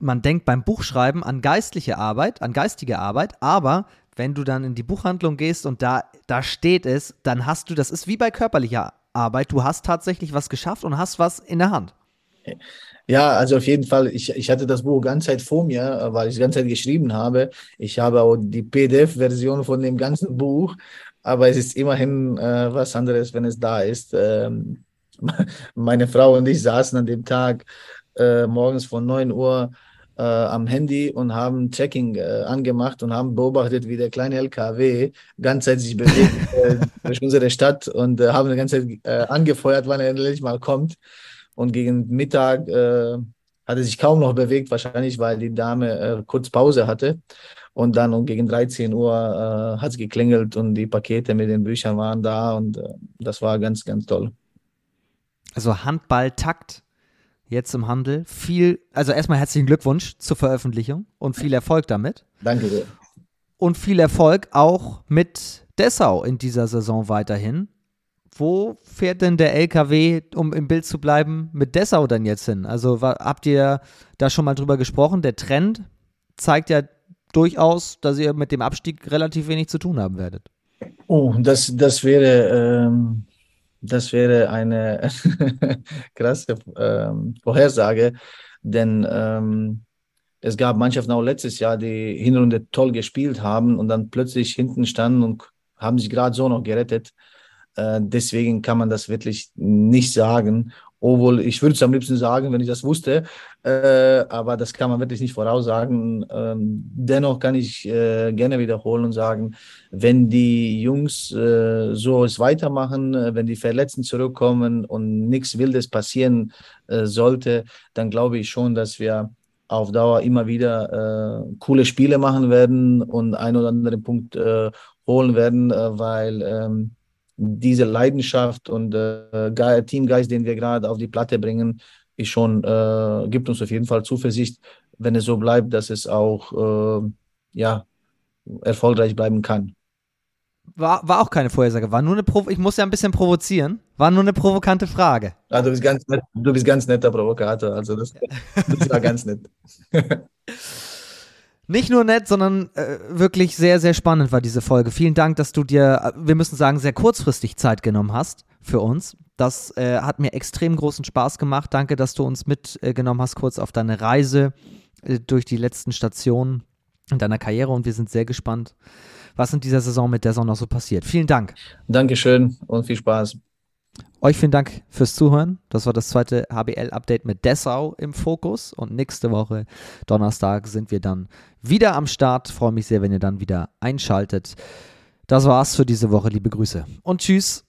man denkt beim Buchschreiben an geistliche Arbeit, an geistige Arbeit, aber wenn du dann in die Buchhandlung gehst und da, da steht es, dann hast du, das ist wie bei körperlicher Arbeit, du hast tatsächlich was geschafft und hast was in der Hand. Ja, also auf jeden Fall, ich, ich hatte das Buch ganze Zeit vor mir, weil ich die ganze Zeit geschrieben habe. Ich habe auch die PDF-Version von dem ganzen Buch, aber es ist immerhin äh, was anderes, wenn es da ist. Ähm, meine Frau und ich saßen an dem Tag äh, morgens von 9 Uhr äh, am Handy und haben Checking äh, angemacht und haben beobachtet, wie der kleine LKW ganz Zeit sich bewegt äh, durch unsere Stadt und äh, haben die ganze Zeit äh, angefeuert, wann er endlich mal kommt. Und gegen Mittag äh, hat er sich kaum noch bewegt, wahrscheinlich weil die Dame kurz Pause hatte. Und dann um gegen 13 Uhr hat es geklingelt und die Pakete mit den Büchern waren da und das war ganz, ganz toll. Also Handballtakt jetzt im Handel. Viel, also erstmal herzlichen Glückwunsch zur Veröffentlichung und viel Erfolg damit. Danke dir. Und viel Erfolg auch mit Dessau in dieser Saison weiterhin. Wo fährt denn der LKW, um im Bild zu bleiben, mit Dessau dann jetzt hin? Also habt ihr da schon mal drüber gesprochen? Der Trend zeigt ja durchaus, dass ihr mit dem Abstieg relativ wenig zu tun haben werdet. Oh, das, das wäre ähm, das wäre eine krasse ähm, Vorhersage, denn ähm, es gab Mannschaften auch letztes Jahr, die Hinrunde toll gespielt haben und dann plötzlich hinten standen und haben sich gerade so noch gerettet. Äh, deswegen kann man das wirklich nicht sagen. Obwohl, ich würde es am liebsten sagen, wenn ich das wusste, äh, aber das kann man wirklich nicht voraussagen. Ähm, dennoch kann ich äh, gerne wiederholen und sagen, wenn die Jungs äh, so es weitermachen, äh, wenn die Verletzten zurückkommen und nichts Wildes passieren äh, sollte, dann glaube ich schon, dass wir auf Dauer immer wieder coole Spiele machen werden und einen oder anderen Punkt holen werden, weil ähm, diese Leidenschaft und Teamgeist, den wir gerade auf die Platte bringen, ist schon, äh, gibt uns auf jeden Fall Zuversicht, wenn es so bleibt, dass es auch äh, ja, erfolgreich bleiben kann. War, war auch keine Vorhersage, war nur eine Provo ich muss ja ein bisschen provozieren, war nur eine provokante Frage. Ah, du bist ganz nett, du bist ganz netter Provokator, also das, das war ganz nett. Nicht nur nett, sondern äh, wirklich sehr, sehr spannend war diese Folge. Vielen Dank, dass du dir, äh, wir müssen sagen, sehr kurzfristig Zeit genommen hast für uns. Das äh, hat mir extrem großen Spaß gemacht. Danke, dass du uns mitgenommen hast, kurz auf deine Reise äh, durch die letzten Stationen in deiner Karriere und wir sind sehr gespannt, was in dieser Saison mit der Sonne noch so passiert. Vielen Dank. Dankeschön und viel Spaß. Euch vielen Dank fürs Zuhören. Das war das zweite HBL-Update mit Dessau im Fokus. Und nächste Woche, Donnerstag, sind wir dann wieder am Start. Freue mich sehr, wenn ihr dann wieder einschaltet. Das war's für diese Woche. Liebe Grüße und tschüss.